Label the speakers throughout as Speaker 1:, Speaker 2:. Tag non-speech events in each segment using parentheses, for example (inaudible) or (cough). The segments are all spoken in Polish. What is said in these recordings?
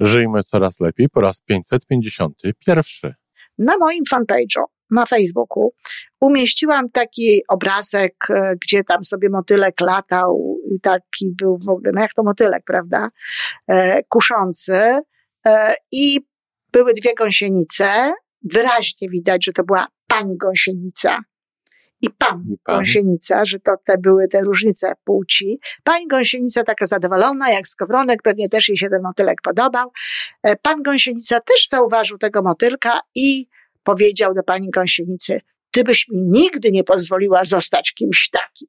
Speaker 1: Żyjmy coraz lepiej po raz 551.
Speaker 2: Na moim fanpage'u na Facebooku umieściłam taki obrazek, e, gdzie tam sobie motylek latał i taki był w ogóle, no jak to motylek, prawda? E, kuszący. E, I były dwie gąsienice. Wyraźnie widać, że to była pani gąsienica i pan,
Speaker 1: I pan.
Speaker 2: gąsienica, że to te były te różnice płci. Pani gąsienica taka zadowolona, jak skowronek, pewnie też jej się ten motylek podobał. E, Pan gąsienica też zauważył tego motylka i powiedział do pani gąsienicy, ty byś mi nigdy nie pozwoliła zostać kimś takim.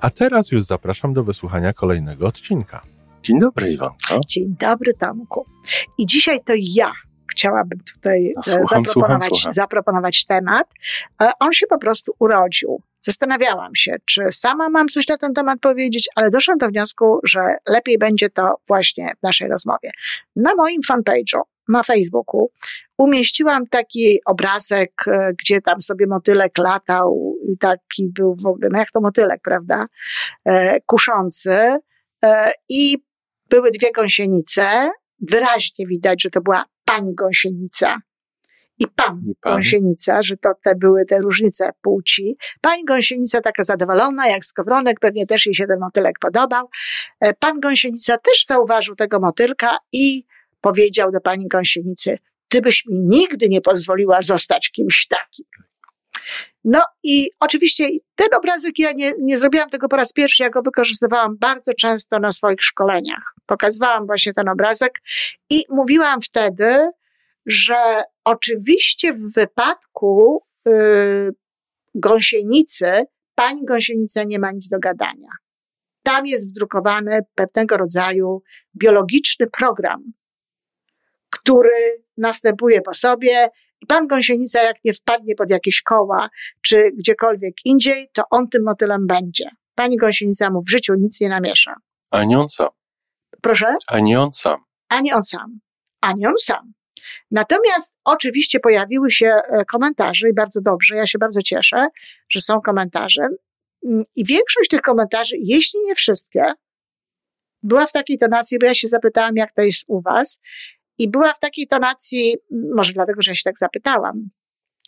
Speaker 1: A teraz już zapraszam do wysłuchania kolejnego odcinka. Dzień dobry, Iwonko.
Speaker 2: Dzień dobry, Tomku. I dzisiaj to ja chciałabym tutaj
Speaker 1: No,
Speaker 2: e,
Speaker 1: słucham,
Speaker 2: zaproponować,
Speaker 1: słucham, słucham.
Speaker 2: zaproponować temat. E, On się po prostu urodził. Zastanawiałam się, czy sama mam coś na ten temat powiedzieć, ale doszłam do wniosku, że lepiej będzie to właśnie w naszej rozmowie. Na moim fanpage'u na Facebooku umieściłam taki obrazek, e, gdzie tam sobie motylek latał i taki był w ogóle, no jak to motylek, prawda? E, kuszący. E, I były dwie gąsienice. Wyraźnie widać, że to była pani gąsienica i pan,
Speaker 1: I pan.
Speaker 2: gąsienica, że to te były te różnice płci. Pani gąsienica taka zadowolona, jak skowronek, pewnie też jej się ten motylek podobał. Pan gąsienica też zauważył tego motylka i powiedział do pani gąsienicy, ty byś mi nigdy nie pozwoliła zostać kimś takim. No i oczywiście ten obrazek, ja nie, nie zrobiłam tego po raz pierwszy, ja go wykorzystywałam bardzo często na swoich szkoleniach. Pokazywałam właśnie ten obrazek i mówiłam wtedy, że oczywiście w wypadku y, gąsienicy, pani gąsienica nie ma nic do gadania. Tam jest wdrukowany pewnego rodzaju biologiczny program, który następuje po sobie i pan gąsienica, jak nie wpadnie pod jakieś koła, czy gdziekolwiek indziej, to on tym motylem będzie. Pani gąsienica mu w życiu nic nie namiesza.
Speaker 1: Ani on sam.
Speaker 2: Proszę?
Speaker 1: Ani on sam.
Speaker 2: ani on sam, ani on sam. Natomiast oczywiście pojawiły się e, komentarze i bardzo dobrze, ja się bardzo cieszę, że są komentarze. Mm, I większość tych komentarzy, jeśli nie wszystkie, była w takiej tonacji, bo ja się zapytałam, jak to jest u was, i była w takiej tonacji, może dlatego, że ja się tak zapytałam,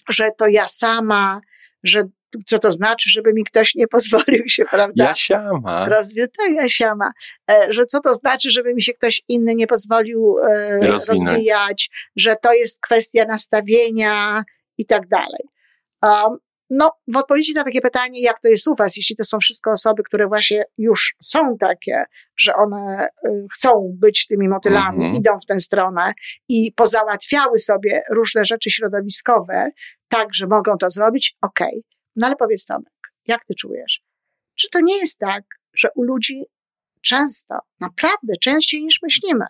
Speaker 2: że to ja sama, że co to znaczy, żeby mi ktoś nie pozwolił się, prawda?
Speaker 1: Jasiama.
Speaker 2: rozwijać, tak, Jasiama, e, że co to znaczy, żeby mi się ktoś inny nie pozwolił e, rozwijać, że to jest kwestia nastawienia i tak dalej. Um, no, w odpowiedzi na takie pytanie, jak to jest u Was, jeśli to są wszystko osoby, które właśnie już są takie, że one y, chcą być tymi motylami,
Speaker 1: Mhm.
Speaker 2: idą w tę stronę i pozałatwiały sobie różne rzeczy środowiskowe, tak, że mogą to zrobić, okej. No ale powiedz Tomek, jak Ty czujesz? Czy to nie jest tak, że u ludzi często, naprawdę częściej niż myślimy,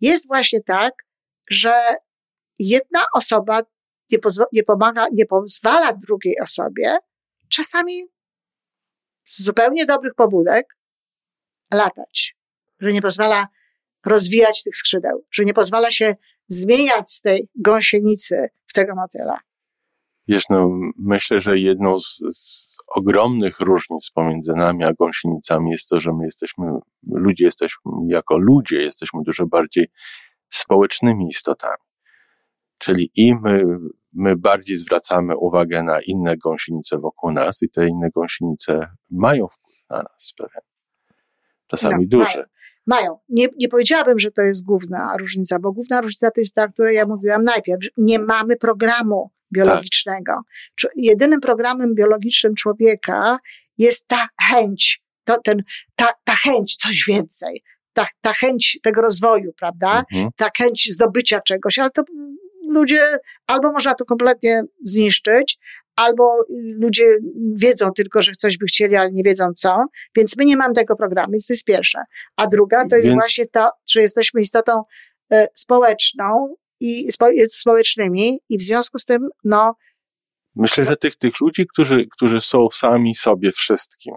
Speaker 2: jest właśnie tak, że jedna osoba nie, nie pomaga, nie pozwala drugiej osobie, czasami z zupełnie dobrych pobudek, latać, że nie pozwala rozwijać tych skrzydeł, że nie pozwala się zmieniać z tej gąsienicy w tego motyla.
Speaker 1: Wiesz, no, myślę, że jedną z, z ogromnych różnic pomiędzy nami a gąsienicami jest to, że my jesteśmy, ludzie jesteśmy, jako ludzie jesteśmy dużo bardziej społecznymi istotami. Czyli i my, my bardziej zwracamy uwagę na inne gąsienice wokół nas i te inne gąsienice mają wpływ na nas pewien. Czasami
Speaker 2: No,
Speaker 1: duży.
Speaker 2: Mają. Nie, nie powiedziałabym, że to jest główna różnica, bo główna różnica to jest ta, o której ja mówiłam najpierw. Nie mamy programu biologicznego. Czu- Jedynym programem biologicznym człowieka jest ta chęć, to, ten, ta, ta chęć, coś więcej. Ta, ta chęć tego rozwoju, prawda?
Speaker 1: Mhm.
Speaker 2: ta chęć zdobycia czegoś, ale to ludzie albo można to kompletnie zniszczyć, albo ludzie wiedzą tylko, że coś by chcieli, ale nie wiedzą co, więc my nie mamy tego programu, więc to jest pierwsze. A druga to jest
Speaker 1: Więc-
Speaker 2: właśnie to, że jesteśmy istotą e, społeczną i spo, społecznymi i w związku z tym, no,
Speaker 1: Myślę, że tych, tych ludzi, którzy, którzy są sami sobie wszystkim,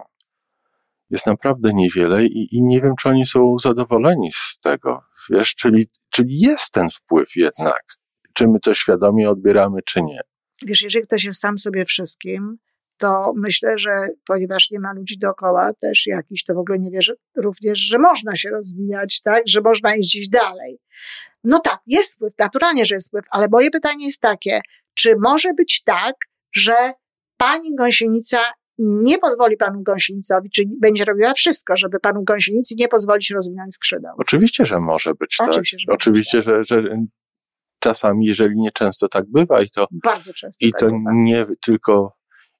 Speaker 1: jest naprawdę niewiele i, i nie wiem, czy oni są zadowoleni z tego. Wiesz, czyli, czyli jest ten wpływ jednak. Czy my to świadomie odbieramy, czy nie.
Speaker 2: wiesz, jeżeli ktoś jest sam sobie wszystkim, to myślę, że ponieważ nie ma ludzi dookoła też jakiś, to w ogóle nie wierzę również, że można się rozwijać, tak, że można iść gdzieś dalej. No tak, jest wpływ, naturalnie, że jest wpływ, ale moje pytanie jest takie, czy może być tak, że pani gąsienica nie pozwoli panu gąsienicowi, czyli będzie robiła wszystko, żeby panu gąsienicy nie pozwolić rozwinąć skrzydeł?
Speaker 1: Oczywiście, że może być tak.
Speaker 2: Oczywiście, że może
Speaker 1: Oczywiście, że, że czasami, jeżeli nie często tak bywa i to,
Speaker 2: Bardzo często.
Speaker 1: i
Speaker 2: tak
Speaker 1: to
Speaker 2: bywa.
Speaker 1: nie tylko,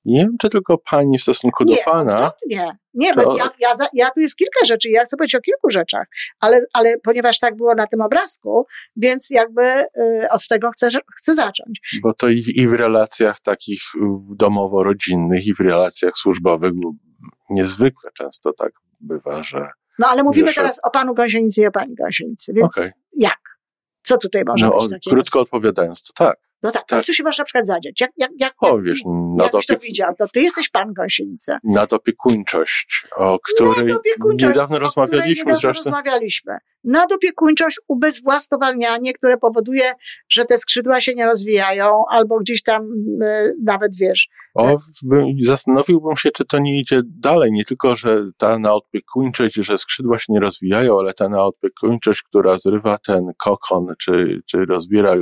Speaker 1: nie wiem, czy tylko pani w stosunku do
Speaker 2: Nie,
Speaker 1: pana,
Speaker 2: odwrotnie. Nie,
Speaker 1: To-
Speaker 2: bo ja, ja, za- ja tu jest kilka rzeczy, ja chcę powiedzieć o kilku rzeczach, ale, ale ponieważ tak było na tym obrazku, więc jakby y, od tego chcę, chcę zacząć.
Speaker 1: bo to i, i w relacjach takich y, domowo-rodzinnych, i w relacjach służbowych niezwykle często tak bywa, że
Speaker 2: No ale mówimy
Speaker 1: Wiesz,
Speaker 2: teraz o panu gąsienicy i o pani gąsienicy, więc
Speaker 1: Okej.
Speaker 2: jak? Co tutaj może
Speaker 1: no,
Speaker 2: być takiego?
Speaker 1: krótko odpowiadając, to tak.
Speaker 2: No tak,
Speaker 1: tak.
Speaker 2: ale co się może na przykład zadziać? Jak, jak, jak,
Speaker 1: O,
Speaker 2: jak,
Speaker 1: wiesz,
Speaker 2: jakbyś to
Speaker 1: nadopiek-
Speaker 2: widział, to ty jesteś pan gąsienica.
Speaker 1: nadopiekuńczość, o której niedawno rozmawialiśmy
Speaker 2: niedawno
Speaker 1: zresztą.
Speaker 2: rozmawialiśmy. Nadopiekuńczość, ubezwłasnowalnianie, które powoduje, że te skrzydła się nie rozwijają, albo gdzieś tam e, nawet wiesz.
Speaker 1: O, bym, zastanowiłbym się, czy to nie idzie dalej. Nie tylko, że ta naopiekuńczość, że skrzydła się nie rozwijają, ale ta naopiekuńczość, która zrywa ten kokon, czy, czy rozbiera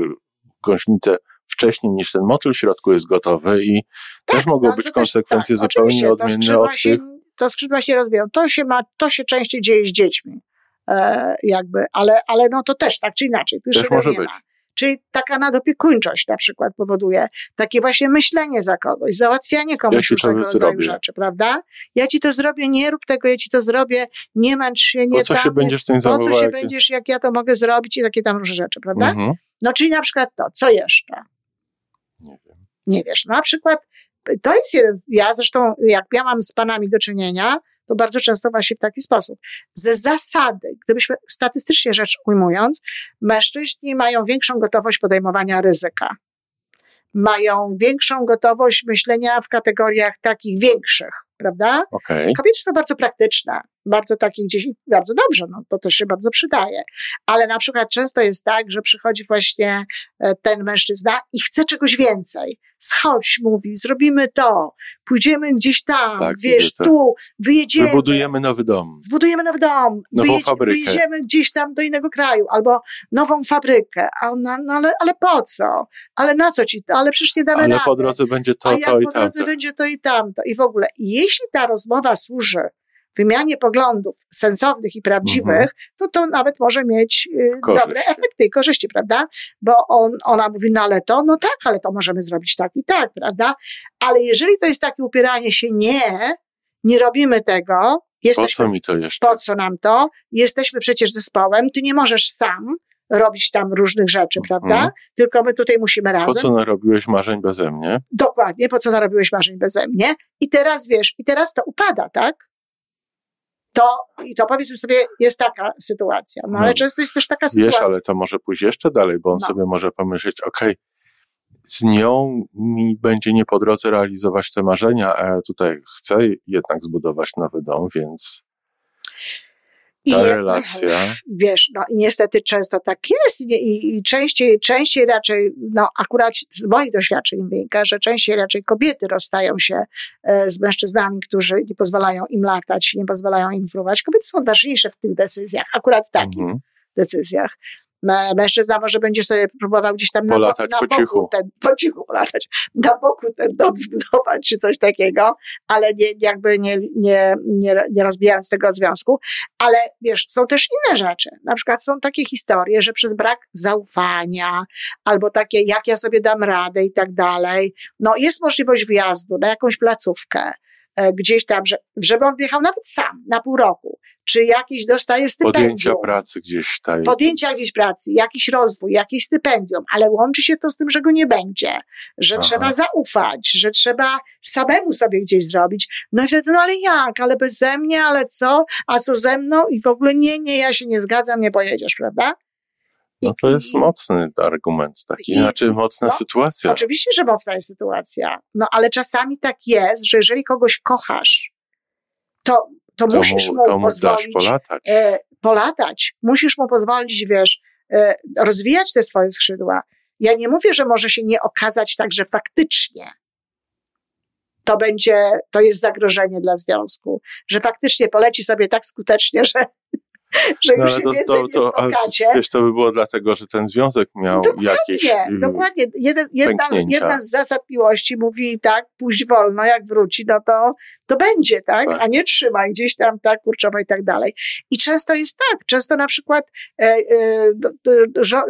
Speaker 1: gąsienicę wcześniej niż ten motyl w środku jest gotowy i też mogą
Speaker 2: no,
Speaker 1: być
Speaker 2: to
Speaker 1: konsekwencje
Speaker 2: tak,
Speaker 1: zupełnie
Speaker 2: oczywiście, to
Speaker 1: odmienne od
Speaker 2: się,
Speaker 1: tych.
Speaker 2: To skrzydła się rozwijają. To się ma, to się częściej dzieje z dziećmi. E, jakby, ale, ale no to też tak czy inaczej. Tu
Speaker 1: Też może być.
Speaker 2: ma. Czyli taka nadopiekuńczość na przykład powoduje takie właśnie myślenie za kogoś, załatwianie
Speaker 1: Ja
Speaker 2: komuś
Speaker 1: to
Speaker 2: różnego rodzaju
Speaker 1: zrobię.
Speaker 2: rzeczy, prawda? Ja ci to zrobię, nie rób tego, ja ci to zrobię, nie męcz się, nie
Speaker 1: Po co
Speaker 2: tam,
Speaker 1: się będziesz tym
Speaker 2: po co
Speaker 1: zajmował?
Speaker 2: się
Speaker 1: jak-
Speaker 2: będziesz, jak ja to mogę zrobić i takie tam różne rzeczy, prawda?
Speaker 1: Mhm.
Speaker 2: No czyli na przykład to, co jeszcze?
Speaker 1: Nie wiem.
Speaker 2: nie wiesz. No, na przykład to jest jeden, ja zresztą jak ja mam z panami do czynienia, to bardzo często właśnie w taki sposób. Ze zasady, gdybyśmy statystycznie rzecz ujmując, mężczyźni mają większą gotowość podejmowania ryzyka. Mają większą gotowość myślenia w kategoriach takich większych, prawda?
Speaker 1: Okej.
Speaker 2: Kobiety są bardzo praktyczne, bardzo takie gdzieś, bardzo dobrze, no to też się bardzo przydaje. Ale na przykład często jest tak, że przychodzi właśnie e, ten mężczyzna i chce czegoś więcej. Schodź, mówi, zrobimy to, pójdziemy gdzieś tam,
Speaker 1: Tak,
Speaker 2: wiesz,
Speaker 1: to.
Speaker 2: tu, wyjedziemy.
Speaker 1: Wybudujemy nowy dom.
Speaker 2: Zbudujemy nowy dom,
Speaker 1: Nową fabrykę.
Speaker 2: wyjedziemy gdzieś tam do innego kraju, albo nową fabrykę. A ona, no ale, ale po co? Ale na co ci to? Ale przecież nie damy
Speaker 1: Ale
Speaker 2: rady.
Speaker 1: po drodze będzie to,
Speaker 2: A jak
Speaker 1: to i
Speaker 2: po drodze
Speaker 1: tamto.
Speaker 2: będzie to i tamto. I w ogóle, jeśli ta rozmowa służy wymianie poglądów sensownych i prawdziwych,
Speaker 1: Mhm.
Speaker 2: to to nawet może mieć y,
Speaker 1: Korzyść.
Speaker 2: dobre efekty i korzyści, prawda? Bo on, ona mówi, no ale to, no tak, ale to możemy zrobić tak i tak, prawda? Ale jeżeli to jest takie upieranie się, nie, nie robimy tego,
Speaker 1: Po
Speaker 2: jesteśmy
Speaker 1: co mi to jeszcze?
Speaker 2: po co nam to? Jesteśmy przecież zespołem, ty nie możesz sam robić tam różnych rzeczy, prawda?
Speaker 1: Mhm.
Speaker 2: Tylko my tutaj musimy razem.
Speaker 1: Po co narobiłeś marzeń beze mnie?
Speaker 2: Dokładnie, po co narobiłeś marzeń beze mnie? I teraz wiesz, i teraz to upada, tak? To, i to powiedzmy sobie, jest taka sytuacja. No, ale
Speaker 1: No.
Speaker 2: często jest też taka
Speaker 1: Wiesz,
Speaker 2: sytuacja.
Speaker 1: ale to może pójść jeszcze dalej, bo on
Speaker 2: No.
Speaker 1: sobie może pomyśleć, okej, z nią mi będzie nie po drodze realizować te marzenia, a ja tutaj chcę jednak zbudować nowy dom, więc
Speaker 2: I
Speaker 1: ta
Speaker 2: nie-
Speaker 1: relacja, (laughs)
Speaker 2: Wiesz, no i niestety często tak jest i, i częściej, częściej raczej, no akurat z moich doświadczeń wynika, że częściej raczej kobiety rozstają się e, z mężczyznami, którzy nie pozwalają im latać, nie pozwalają im fruwać. Kobiety są ważniejsze w tych decyzjach, akurat takich.
Speaker 1: mhm.
Speaker 2: decyzjach. Mę- Mężczyzna może będzie sobie próbował gdzieś tam na, bo,
Speaker 1: Polatać
Speaker 2: na
Speaker 1: po
Speaker 2: boku
Speaker 1: cichu.
Speaker 2: ten, po cichu polatać, na boku ten dom (laughs) zbudować, czy coś takiego, ale nie, jakby nie, nie, nie, nie rozbijając tego związku. Ale wiesz, są też inne rzeczy. Na przykład są takie historie, że przez brak zaufania, albo takie, jak ja sobie dam radę i tak dalej, no jest możliwość wyjazdu na jakąś placówkę, gdzieś tam, że, żeby on wjechał nawet sam na pół roku, czy jakieś dostaje stypendium.
Speaker 1: Podjęcia pracy gdzieś tutaj.
Speaker 2: Podjęcia gdzieś pracy, jakiś rozwój, jakieś stypendium, ale łączy się to z tym, że go nie będzie, że
Speaker 1: Aha.
Speaker 2: trzeba zaufać, że trzeba samemu sobie gdzieś zrobić. No i wtedy, no ale jak, ale beze mnie, ale co, a co ze mną i w ogóle nie, nie, ja się nie zgadzam, nie pojedziesz, prawda?
Speaker 1: No to jest mocny argument taki,
Speaker 2: i-
Speaker 1: znaczy mocna
Speaker 2: no,
Speaker 1: sytuacja.
Speaker 2: Oczywiście, że mocna jest sytuacja, no ale czasami tak jest, że jeżeli kogoś kochasz, to, to,
Speaker 1: To
Speaker 2: musisz
Speaker 1: mu, to mu
Speaker 2: pozwolić
Speaker 1: polatać.
Speaker 2: e, polatać. Musisz mu pozwolić, wiesz, e, rozwijać te swoje skrzydła. Ja nie mówię, że może się nie okazać tak, że faktycznie to będzie, to jest zagrożenie dla związku, że faktycznie poleci sobie tak skutecznie, (laughs) że, (laughs) że
Speaker 1: No,
Speaker 2: już się
Speaker 1: to,
Speaker 2: więcej
Speaker 1: to,
Speaker 2: nie
Speaker 1: to, ale
Speaker 2: spotkacie.
Speaker 1: wiesz, to by było dlatego, że ten związek miał jakieś...
Speaker 2: Nie,
Speaker 1: y,
Speaker 2: dokładnie. Jeden, jedna, jedna z zasad miłości mówi tak, pójść wolno, jak wróci, no to, to będzie, tak?
Speaker 1: Tak.
Speaker 2: A nie trzymaj gdzieś tam tak, kurczowo i tak dalej. I często jest tak, często na przykład e, e,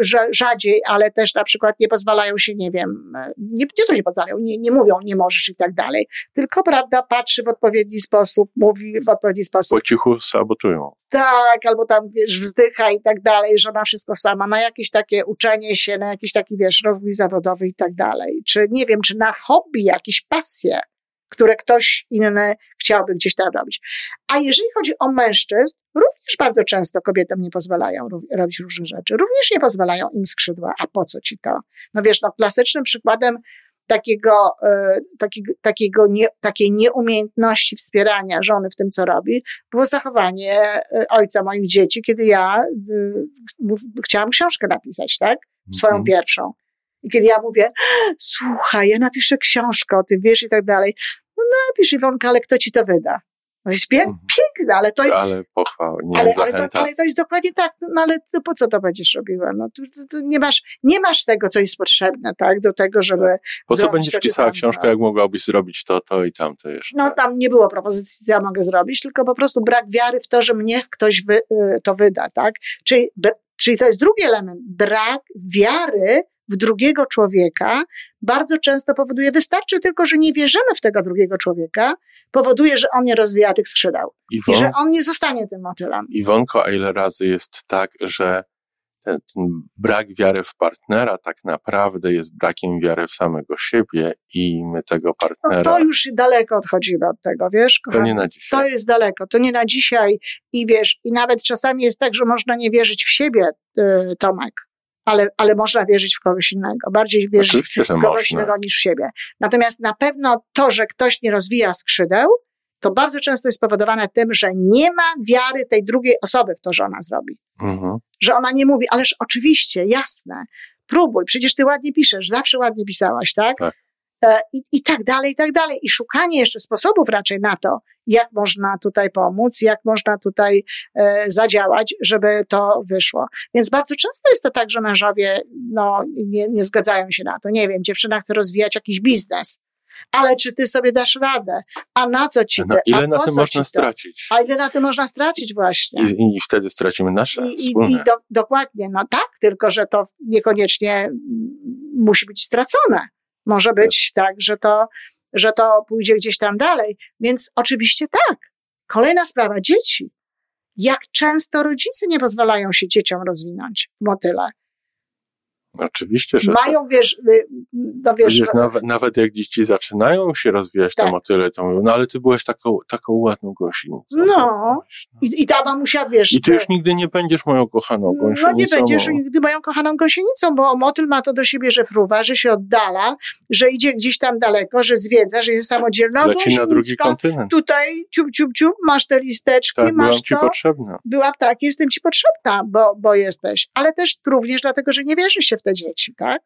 Speaker 2: rza- rzadziej, ale też na przykład nie pozwalają się, nie wiem, e, nie, nie to nie pozwalają, nie, nie mówią, nie możesz i tak dalej, tylko prawda, patrzy w odpowiedni sposób, mówi w odpowiedni sposób,
Speaker 1: Po cichu sabotują.
Speaker 2: tak, albo tam, wiesz, wzdycha i tak dalej, że ma wszystko sama, na jakieś takie uczenie się, na jakiś taki, wiesz, rozwój zawodowy i tak dalej. Czy, nie wiem, czy na hobby, jakieś pasje, które ktoś inny chciałby gdzieś tam robić. A jeżeli chodzi o mężczyzn, również bardzo często kobietom nie pozwalają robić różnych rzeczy. Również nie pozwalają im skrzydła. A po co ci to? No wiesz, no klasycznym przykładem takiego, e, takiego, takiego nie, takiej nieumiejętności wspierania żony w tym, co robi, było zachowanie e, ojca moich dzieci, kiedy ja chciałam książkę napisać, tak? Swoją
Speaker 1: Mhm.
Speaker 2: pierwszą. I kiedy ja mówię, słuchaj, ja napiszę książkę o tym, wiesz, i tak dalej. No napisz, Iwonka, ale kto ci to wyda? No pie-
Speaker 1: Mhm.
Speaker 2: piękne, ale to,
Speaker 1: Ale pochwał, nie
Speaker 2: ale, ale, to, ale to jest dokładnie tak. No ale to po co to będziesz robiła? No tu, tu, tu nie, masz, nie masz tego, co jest potrzebne, tak? Do tego, żeby.
Speaker 1: Po co będziesz
Speaker 2: to,
Speaker 1: pisała książkę, jak mogłabyś zrobić to, to i tamto jeszcze?
Speaker 2: No tam nie było propozycji, co ja mogę zrobić, tylko po prostu brak wiary w to, że mnie ktoś wy, y, to wyda, tak? Czyli, czyli to jest drugi element. Brak wiary w drugiego człowieka bardzo często powoduje, wystarczy tylko, że nie wierzymy w tego drugiego człowieka, powoduje, że on nie rozwija tych skrzydeł i
Speaker 1: Iwon,
Speaker 2: że on nie zostanie tym motylem.
Speaker 1: Iwonko, a ile razy jest tak, że ten, ten brak wiary w partnera tak naprawdę jest brakiem wiary w samego siebie i my tego
Speaker 2: No
Speaker 1: partnera,
Speaker 2: to już daleko odchodzimy od tego, wiesz,
Speaker 1: to nie na dzisiaj.
Speaker 2: To jest daleko, to nie na dzisiaj i wiesz, i nawet czasami jest tak, że można nie wierzyć w siebie, y, Tomek, ale, ale można wierzyć w kogoś innego, bardziej wierzyć
Speaker 1: Oczywiście,
Speaker 2: w kogoś innego niż w siebie. Natomiast na pewno to, że ktoś nie rozwija skrzydeł, to bardzo często jest spowodowane tym, że nie ma wiary tej drugiej osoby w to, że ona zrobi.
Speaker 1: Mhm.
Speaker 2: Że ona nie mówi, ależ oczywiście, jasne, próbuj, przecież ty ładnie piszesz, zawsze ładnie pisałaś, tak?
Speaker 1: Tak.
Speaker 2: E, I, I tak dalej, i tak dalej. I szukanie jeszcze sposobów raczej na to, jak można tutaj pomóc, jak można tutaj e, zadziałać, żeby to wyszło. Więc bardzo często jest to tak, że mężowie no, nie, nie zgadzają się na to. Nie wiem, dziewczyna chce rozwijać jakiś biznes, ale czy ty sobie dasz radę? A na co ci
Speaker 1: No,
Speaker 2: to?
Speaker 1: ile
Speaker 2: A
Speaker 1: na tym można stracić?
Speaker 2: A ile na tym można stracić właśnie?
Speaker 1: I, I wtedy stracimy nasze
Speaker 2: I, i,
Speaker 1: wspólne.
Speaker 2: i do, dokładnie, no tak, tylko że to niekoniecznie mm, musi być stracone. Może być tak, że to, że to pójdzie gdzieś tam dalej. Więc oczywiście tak. Kolejna sprawa, dzieci. Jak często rodzice nie pozwalają się dzieciom rozwinąć w motyle.
Speaker 1: Oczywiście, że tak.
Speaker 2: Mają, wiesz, y, no wiesz,
Speaker 1: nawet, nawet jak dzieci zaczynają się rozwijać te
Speaker 2: Tak.
Speaker 1: motyle, to mówią, no ale ty byłeś taką, taką ładną gąsienicą.
Speaker 2: No. i, i ta mamusia, wiesz,
Speaker 1: I ty już nigdy nie będziesz moją kochaną gąsienicą.
Speaker 2: No nie będziesz nigdy moją kochaną gąsienicą, bo motyl ma to do siebie, że fruwa, że się oddala, że idzie gdzieś tam daleko, że zwiedza, że jest samodzielna.
Speaker 1: Leci na drugi kontynent.
Speaker 2: Tutaj ciup, ciup, ciup, masz te listeczki,
Speaker 1: Tak, byłam
Speaker 2: masz
Speaker 1: ci
Speaker 2: to.
Speaker 1: potrzebna.
Speaker 2: Byłam tak, jestem ci potrzebna, bo, bo jesteś. Ale też również dlatego, że nie wierzy się w te dzieci, tak?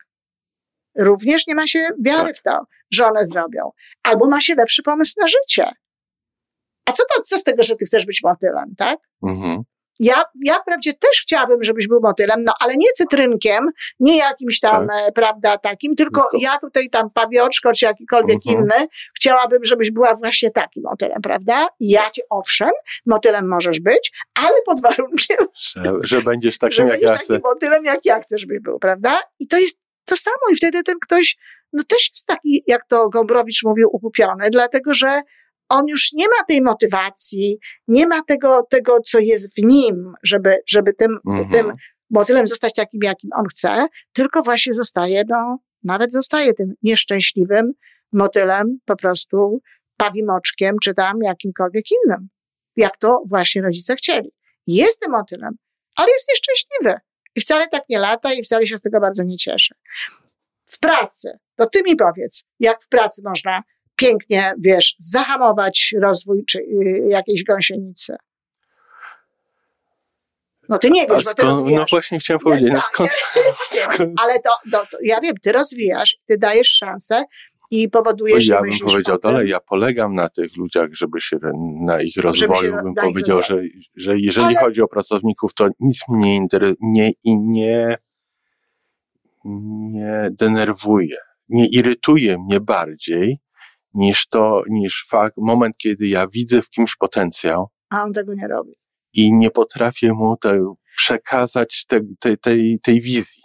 Speaker 2: Również nie ma się wiary
Speaker 1: Tak.
Speaker 2: w to, że one zrobią. Albo ma się lepszy pomysł na życie. A co, to, co z tego, że ty chcesz być motylem, tak?
Speaker 1: Mhm.
Speaker 2: Ja, ja wprawdzie też chciałabym, żebyś był motylem, no ale nie cytrynkiem, nie jakimś tam, e, prawda, takim, tylko
Speaker 1: Tylko-
Speaker 2: ja tutaj tam pawioczko, czy jakikolwiek
Speaker 1: Mhm.
Speaker 2: inny, chciałabym, żebyś była właśnie takim motylem, prawda? Ja cię, owszem, motylem możesz być, ale pod warunkiem,
Speaker 1: Że, że będziesz
Speaker 2: że
Speaker 1: takim, jak
Speaker 2: będziesz
Speaker 1: ja
Speaker 2: takim
Speaker 1: chcę.
Speaker 2: motylem, jak ja chcę, żebyś był, prawda? I to jest to samo i wtedy ten ktoś, no też jest taki, jak to Gombrowicz mówił, ukupiony, dlatego że on już nie ma tej motywacji, nie ma tego, tego co jest w nim, żeby, żeby tym,
Speaker 1: Mhm.
Speaker 2: tym motylem zostać takim, jakim on chce, tylko właśnie zostaje, no, nawet zostaje tym nieszczęśliwym motylem, po prostu pawimoczkiem, czy tam jakimkolwiek innym. Jak to właśnie rodzice chcieli. Jest tym motylem, ale jest nieszczęśliwy. I wcale tak nie lata i wcale się z tego bardzo nie cieszy. W pracy, to ty mi powiedz, jak w pracy można pięknie, wiesz, zahamować rozwój czy y, jakiejś gąsienicy. No ty nie wiesz, bo ty
Speaker 1: skąd, no właśnie chciałem powiedzieć, no
Speaker 2: tak,
Speaker 1: skąd, skąd
Speaker 2: Ale to, to, to, ja wiem, ty rozwijasz, ty dajesz szansę i powodujesz,
Speaker 1: ja
Speaker 2: i
Speaker 1: bym powiedział
Speaker 2: o tym.
Speaker 1: dalej, ja polegam na tych ludziach, żeby się na ich rozwoju, bym powiedział, że, że jeżeli
Speaker 2: Ale-
Speaker 1: chodzi o pracowników, to nic mnie nie, inter- nie, i nie, nie denerwuje, nie irytuje mnie bardziej niż to, niż fakt, moment, kiedy ja widzę w kimś potencjał
Speaker 2: A on tego nie robi.
Speaker 1: i nie potrafię mu te, przekazać te, te, tej, tej wizji.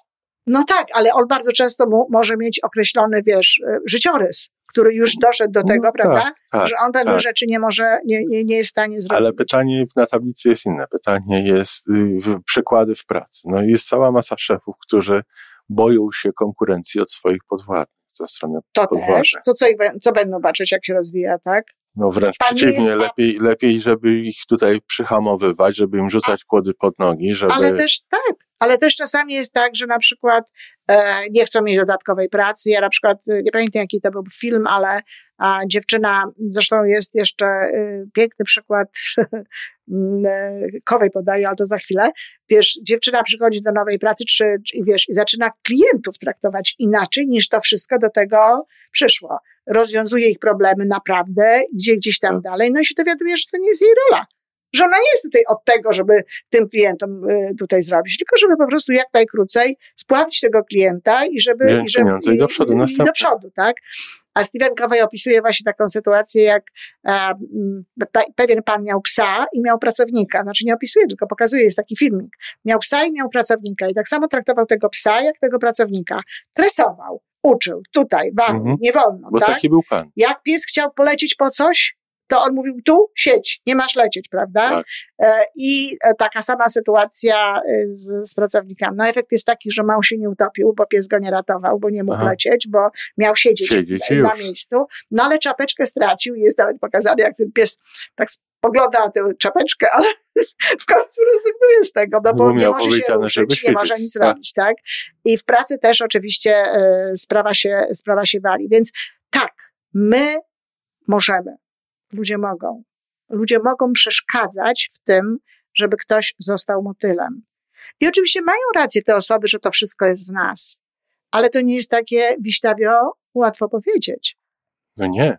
Speaker 2: No tak, ale on bardzo często mu, może mieć określony, wiesz, y, życiorys, który już doszedł do tego,
Speaker 1: No
Speaker 2: prawda?
Speaker 1: Tak, tak.
Speaker 2: że on pewnych
Speaker 1: tak.
Speaker 2: rzeczy nie może, nie, nie, nie jest w stanie zrozumieć.
Speaker 1: Ale pytanie na tablicy jest inne. Pytanie jest y, przykłady w pracy. No jest cała masa szefów, którzy boją się konkurencji od swoich podwładnych ze strony
Speaker 2: to
Speaker 1: podwładnych.
Speaker 2: też. Co, co, co będą patrzeć, jak się rozwija, tak?
Speaker 1: No wręcz
Speaker 2: Pan
Speaker 1: przeciwnie,
Speaker 2: jest-
Speaker 1: lepiej, lepiej, żeby ich tutaj przyhamowywać, żeby im rzucać kłody pod nogi, żeby...
Speaker 2: Ale też tak, ale też czasami jest tak, że na przykład e, nie chcą mieć dodatkowej pracy. Ja na przykład, e, nie pamiętam jaki to był film, ale a, dziewczyna, zresztą jest jeszcze e, piękny przykład, (laughs) e, Kowej podaję, ale to za chwilę. Wiesz, dziewczyna przychodzi do nowej pracy czy, czy, i wiesz, i zaczyna klientów traktować inaczej niż to wszystko do tego przyszło. Rozwiązuje ich problemy naprawdę, gdzie gdzieś tam dalej, no i się dowiaduje, że to nie jest jej rola. Że ona nie jest tutaj od tego, żeby tym klientom y, tutaj zrobić, tylko żeby po prostu jak najkrócej spławić tego klienta i żeby,
Speaker 1: Wziąć
Speaker 2: i żeby
Speaker 1: pieniądze i do przodu,
Speaker 2: i, do przodu, tak? A Stephen Covey opisuje właśnie taką sytuację, jak pe- pewien pan miał psa i miał pracownika. Znaczy nie opisuje, tylko pokazuje, jest taki filmik. Miał psa i miał pracownika i tak samo traktował tego psa, jak tego pracownika. Tresował, uczył, tutaj, wam,
Speaker 1: Mhm.
Speaker 2: nie wolno,
Speaker 1: Bo
Speaker 2: tak?
Speaker 1: taki był pan.
Speaker 2: Jak pies chciał polecieć po coś, to on mówił tu, siedź, nie masz lecieć, prawda?
Speaker 1: Tak.
Speaker 2: E, I e, taka sama sytuacja e, z, z pracownikami. No efekt jest taki, że mał się nie utopił, bo pies go nie ratował, bo nie mógł
Speaker 1: Aha.
Speaker 2: lecieć, bo miał siedzieć,
Speaker 1: Siedzieć
Speaker 2: na
Speaker 1: już.
Speaker 2: miejscu. No ale czapeczkę stracił i jest nawet pokazane, jak ten pies tak spogląda na tę czapeczkę, (laughs) ale w końcu rezygnuje z tego, no bo,
Speaker 1: Bo
Speaker 2: nie może się ruszyć, nie może nic
Speaker 1: tak.
Speaker 2: robić, tak? I w pracy też oczywiście sprawa, się, sprawa się wali. Więc tak, my możemy, ludzie mogą. Ludzie mogą przeszkadzać w tym, żeby ktoś został motylem. I oczywiście mają rację te osoby, że to wszystko jest w nas. Ale to nie jest takie wiśtawio łatwo powiedzieć.
Speaker 1: No nie.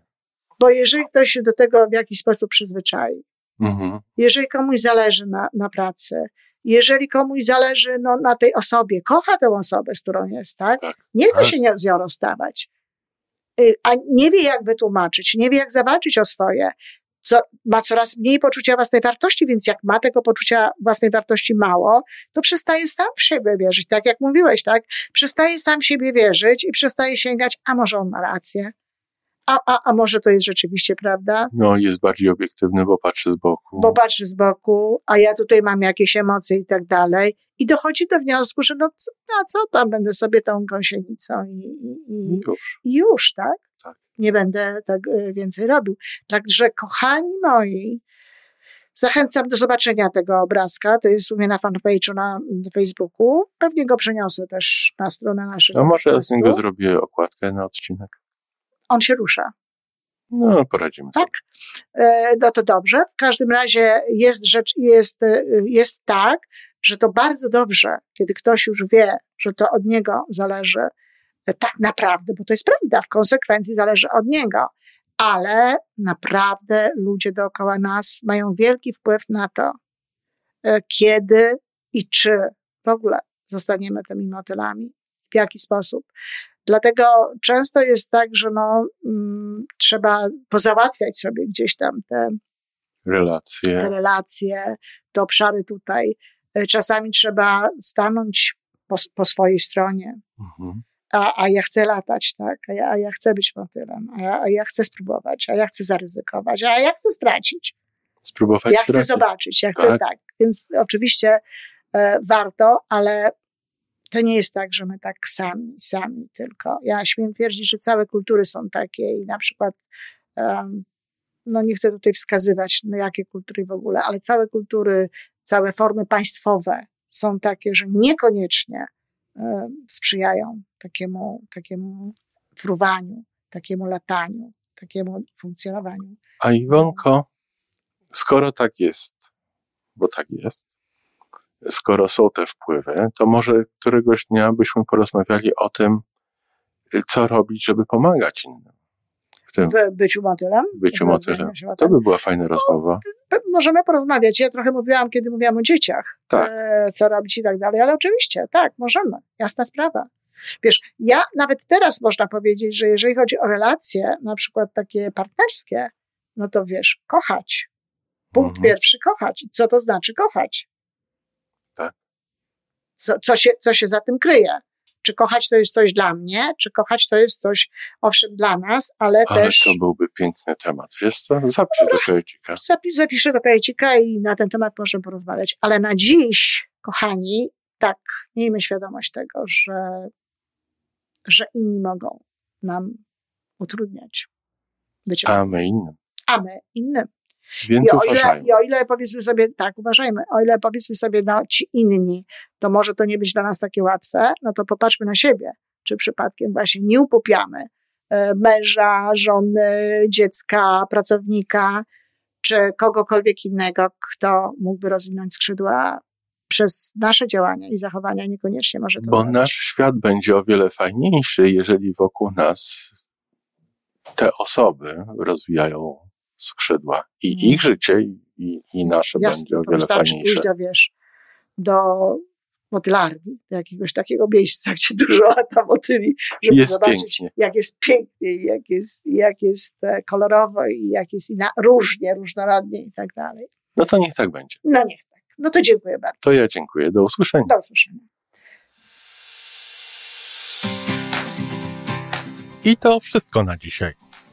Speaker 2: Bo jeżeli ktoś się do tego w jakiś sposób przyzwyczai,
Speaker 1: Mhm.
Speaker 2: jeżeli komuś zależy na, na pracy, jeżeli komuś zależy no, na tej osobie, kocha tę osobę, z którą jest, tak?
Speaker 1: Tak.
Speaker 2: Nie chce
Speaker 1: Tak.
Speaker 2: się z nią rozstawać. Y, A nie wie, jak wytłumaczyć, nie wie, jak zawalczyć o swoje. Co, ma coraz mniej poczucia własnej wartości, więc jak ma tego poczucia własnej wartości mało, to przestaje sam w siebie wierzyć, tak jak mówiłeś, tak? Przestaje sam siebie wierzyć i przestaje sięgać, a może on ma rację, a, a, a może to jest rzeczywiście prawda,
Speaker 1: No jest bardziej obiektywny, bo patrzy z boku.
Speaker 2: bo patrzy z boku, a ja tutaj mam jakieś emocje i tak dalej. I dochodzi do wniosku, że no co, a co tam, będę sobie tą gąsienicą i, i,
Speaker 1: już.
Speaker 2: i już, tak?
Speaker 1: Tak.
Speaker 2: Nie będę tak e, więcej robił. Także, kochani moi, zachęcam do zobaczenia tego obrazka. To jest u mnie na fanpage'u na Facebooku. Pewnie go przeniosę też na stronę naszego
Speaker 1: A może z niego zrobię okładkę na odcinek.
Speaker 2: On się rusza.
Speaker 1: No, poradzimy sobie.
Speaker 2: Tak? No to dobrze. W każdym razie jest rzecz, jest, e, jest tak, że to bardzo dobrze, kiedy ktoś już wie, że to od niego zależy e, tak naprawdę, bo to jest prawda, w konsekwencji zależy od niego. Ale naprawdę ludzie dookoła nas mają wielki wpływ na to, e, kiedy i czy w ogóle zostaniemy tymi motylami, w jaki sposób. Dlatego często jest tak, że no, mm, trzeba pozałatwiać sobie gdzieś tam te, te
Speaker 1: Relacje.
Speaker 2: relacje, te obszary tutaj. E, Czasami trzeba stanąć po, po swojej stronie,
Speaker 1: Mhm.
Speaker 2: a, a ja chcę latać, tak, a ja, a ja chcę być motylem, a ja, a ja chcę spróbować, a ja chcę zaryzykować, a ja chcę stracić.
Speaker 1: Spróbować
Speaker 2: Ja chcę
Speaker 1: stracić.
Speaker 2: zobaczyć, ja chcę
Speaker 1: Tak.
Speaker 2: tak. Więc oczywiście e, warto, ale to nie jest tak, że my tak sami, sami tylko. Ja śmiem twierdzić, że całe kultury są takie i na przykład, no nie chcę tutaj wskazywać, no jakie kultury w ogóle, ale całe kultury, całe formy państwowe są takie, że niekoniecznie sprzyjają takiemu, takiemu fruwaniu, takiemu lataniu, takiemu funkcjonowaniu.
Speaker 1: A Iwonko, skoro tak jest, bo tak jest, skoro są te wpływy, to może któregoś dnia byśmy porozmawiali o tym, y, co robić, żeby pomagać innym w tym
Speaker 2: W byciu motylem.
Speaker 1: byciu
Speaker 2: W
Speaker 1: motylem.
Speaker 2: byciu
Speaker 1: To by była fajna rozmowa.
Speaker 2: Pe- Możemy porozmawiać. Ja trochę mówiłam, kiedy mówiłam o dzieciach,
Speaker 1: Tak.
Speaker 2: e, co robić i tak dalej, ale oczywiście, tak, możemy. Jasna sprawa. Wiesz, ja nawet teraz można powiedzieć, że jeżeli chodzi o relacje, na przykład takie partnerskie, no to wiesz, kochać. Punkt
Speaker 1: Mhm.
Speaker 2: pierwszy, kochać. Co to znaczy kochać?
Speaker 1: Tak.
Speaker 2: Co, co, się, co się za tym kryje? Czy kochać to jest coś dla mnie, czy kochać to jest coś, owszem, dla nas, ale,
Speaker 1: Ale
Speaker 2: też...
Speaker 1: to byłby piękny temat. Wiesz co? Zapisz do kajecika.
Speaker 2: Zapi- zapiszę do kajecika i na ten temat możemy porozmawiać. Ale na dziś, kochani, tak, miejmy świadomość tego, że, że inni mogą nam utrudniać bycie,
Speaker 1: A my innym.
Speaker 2: a my innym.
Speaker 1: Więc
Speaker 2: I o, ile. I o ile powiedzmy sobie, tak, uważajmy, o ile powiedzmy sobie, no ci inni, to może to nie być dla nas takie łatwe, no to popatrzmy na siebie. Czy przypadkiem właśnie nie upopiamy e, męża, żony, dziecka, pracownika, czy kogokolwiek innego, kto mógłby rozwinąć skrzydła przez nasze działania i zachowania, niekoniecznie może to
Speaker 1: Bo
Speaker 2: robić.
Speaker 1: nasz świat będzie o wiele fajniejszy, jeżeli wokół nas te osoby rozwijają skrzydła. I
Speaker 2: Mhm.
Speaker 1: ich życie, i, i nasze
Speaker 2: Jasne,
Speaker 1: będzie o wiele
Speaker 2: wystarczy
Speaker 1: fajniejsze.
Speaker 2: pójść do, wiesz, do motylarni, do jakiegoś takiego miejsca, (laughs) gdzie dużo lata motyli, żeby
Speaker 1: Jest
Speaker 2: zobaczyć,
Speaker 1: pięknie.
Speaker 2: jak jest pięknie, jak jest, jak jest e, kolorowo i jak jest ina- różnie, różnorodnie i tak dalej.
Speaker 1: No to niech tak będzie.
Speaker 2: No niech tak. No to dziękuję bardzo.
Speaker 1: To ja dziękuję. Do usłyszenia.
Speaker 2: Do usłyszenia.
Speaker 1: I to wszystko na dzisiaj.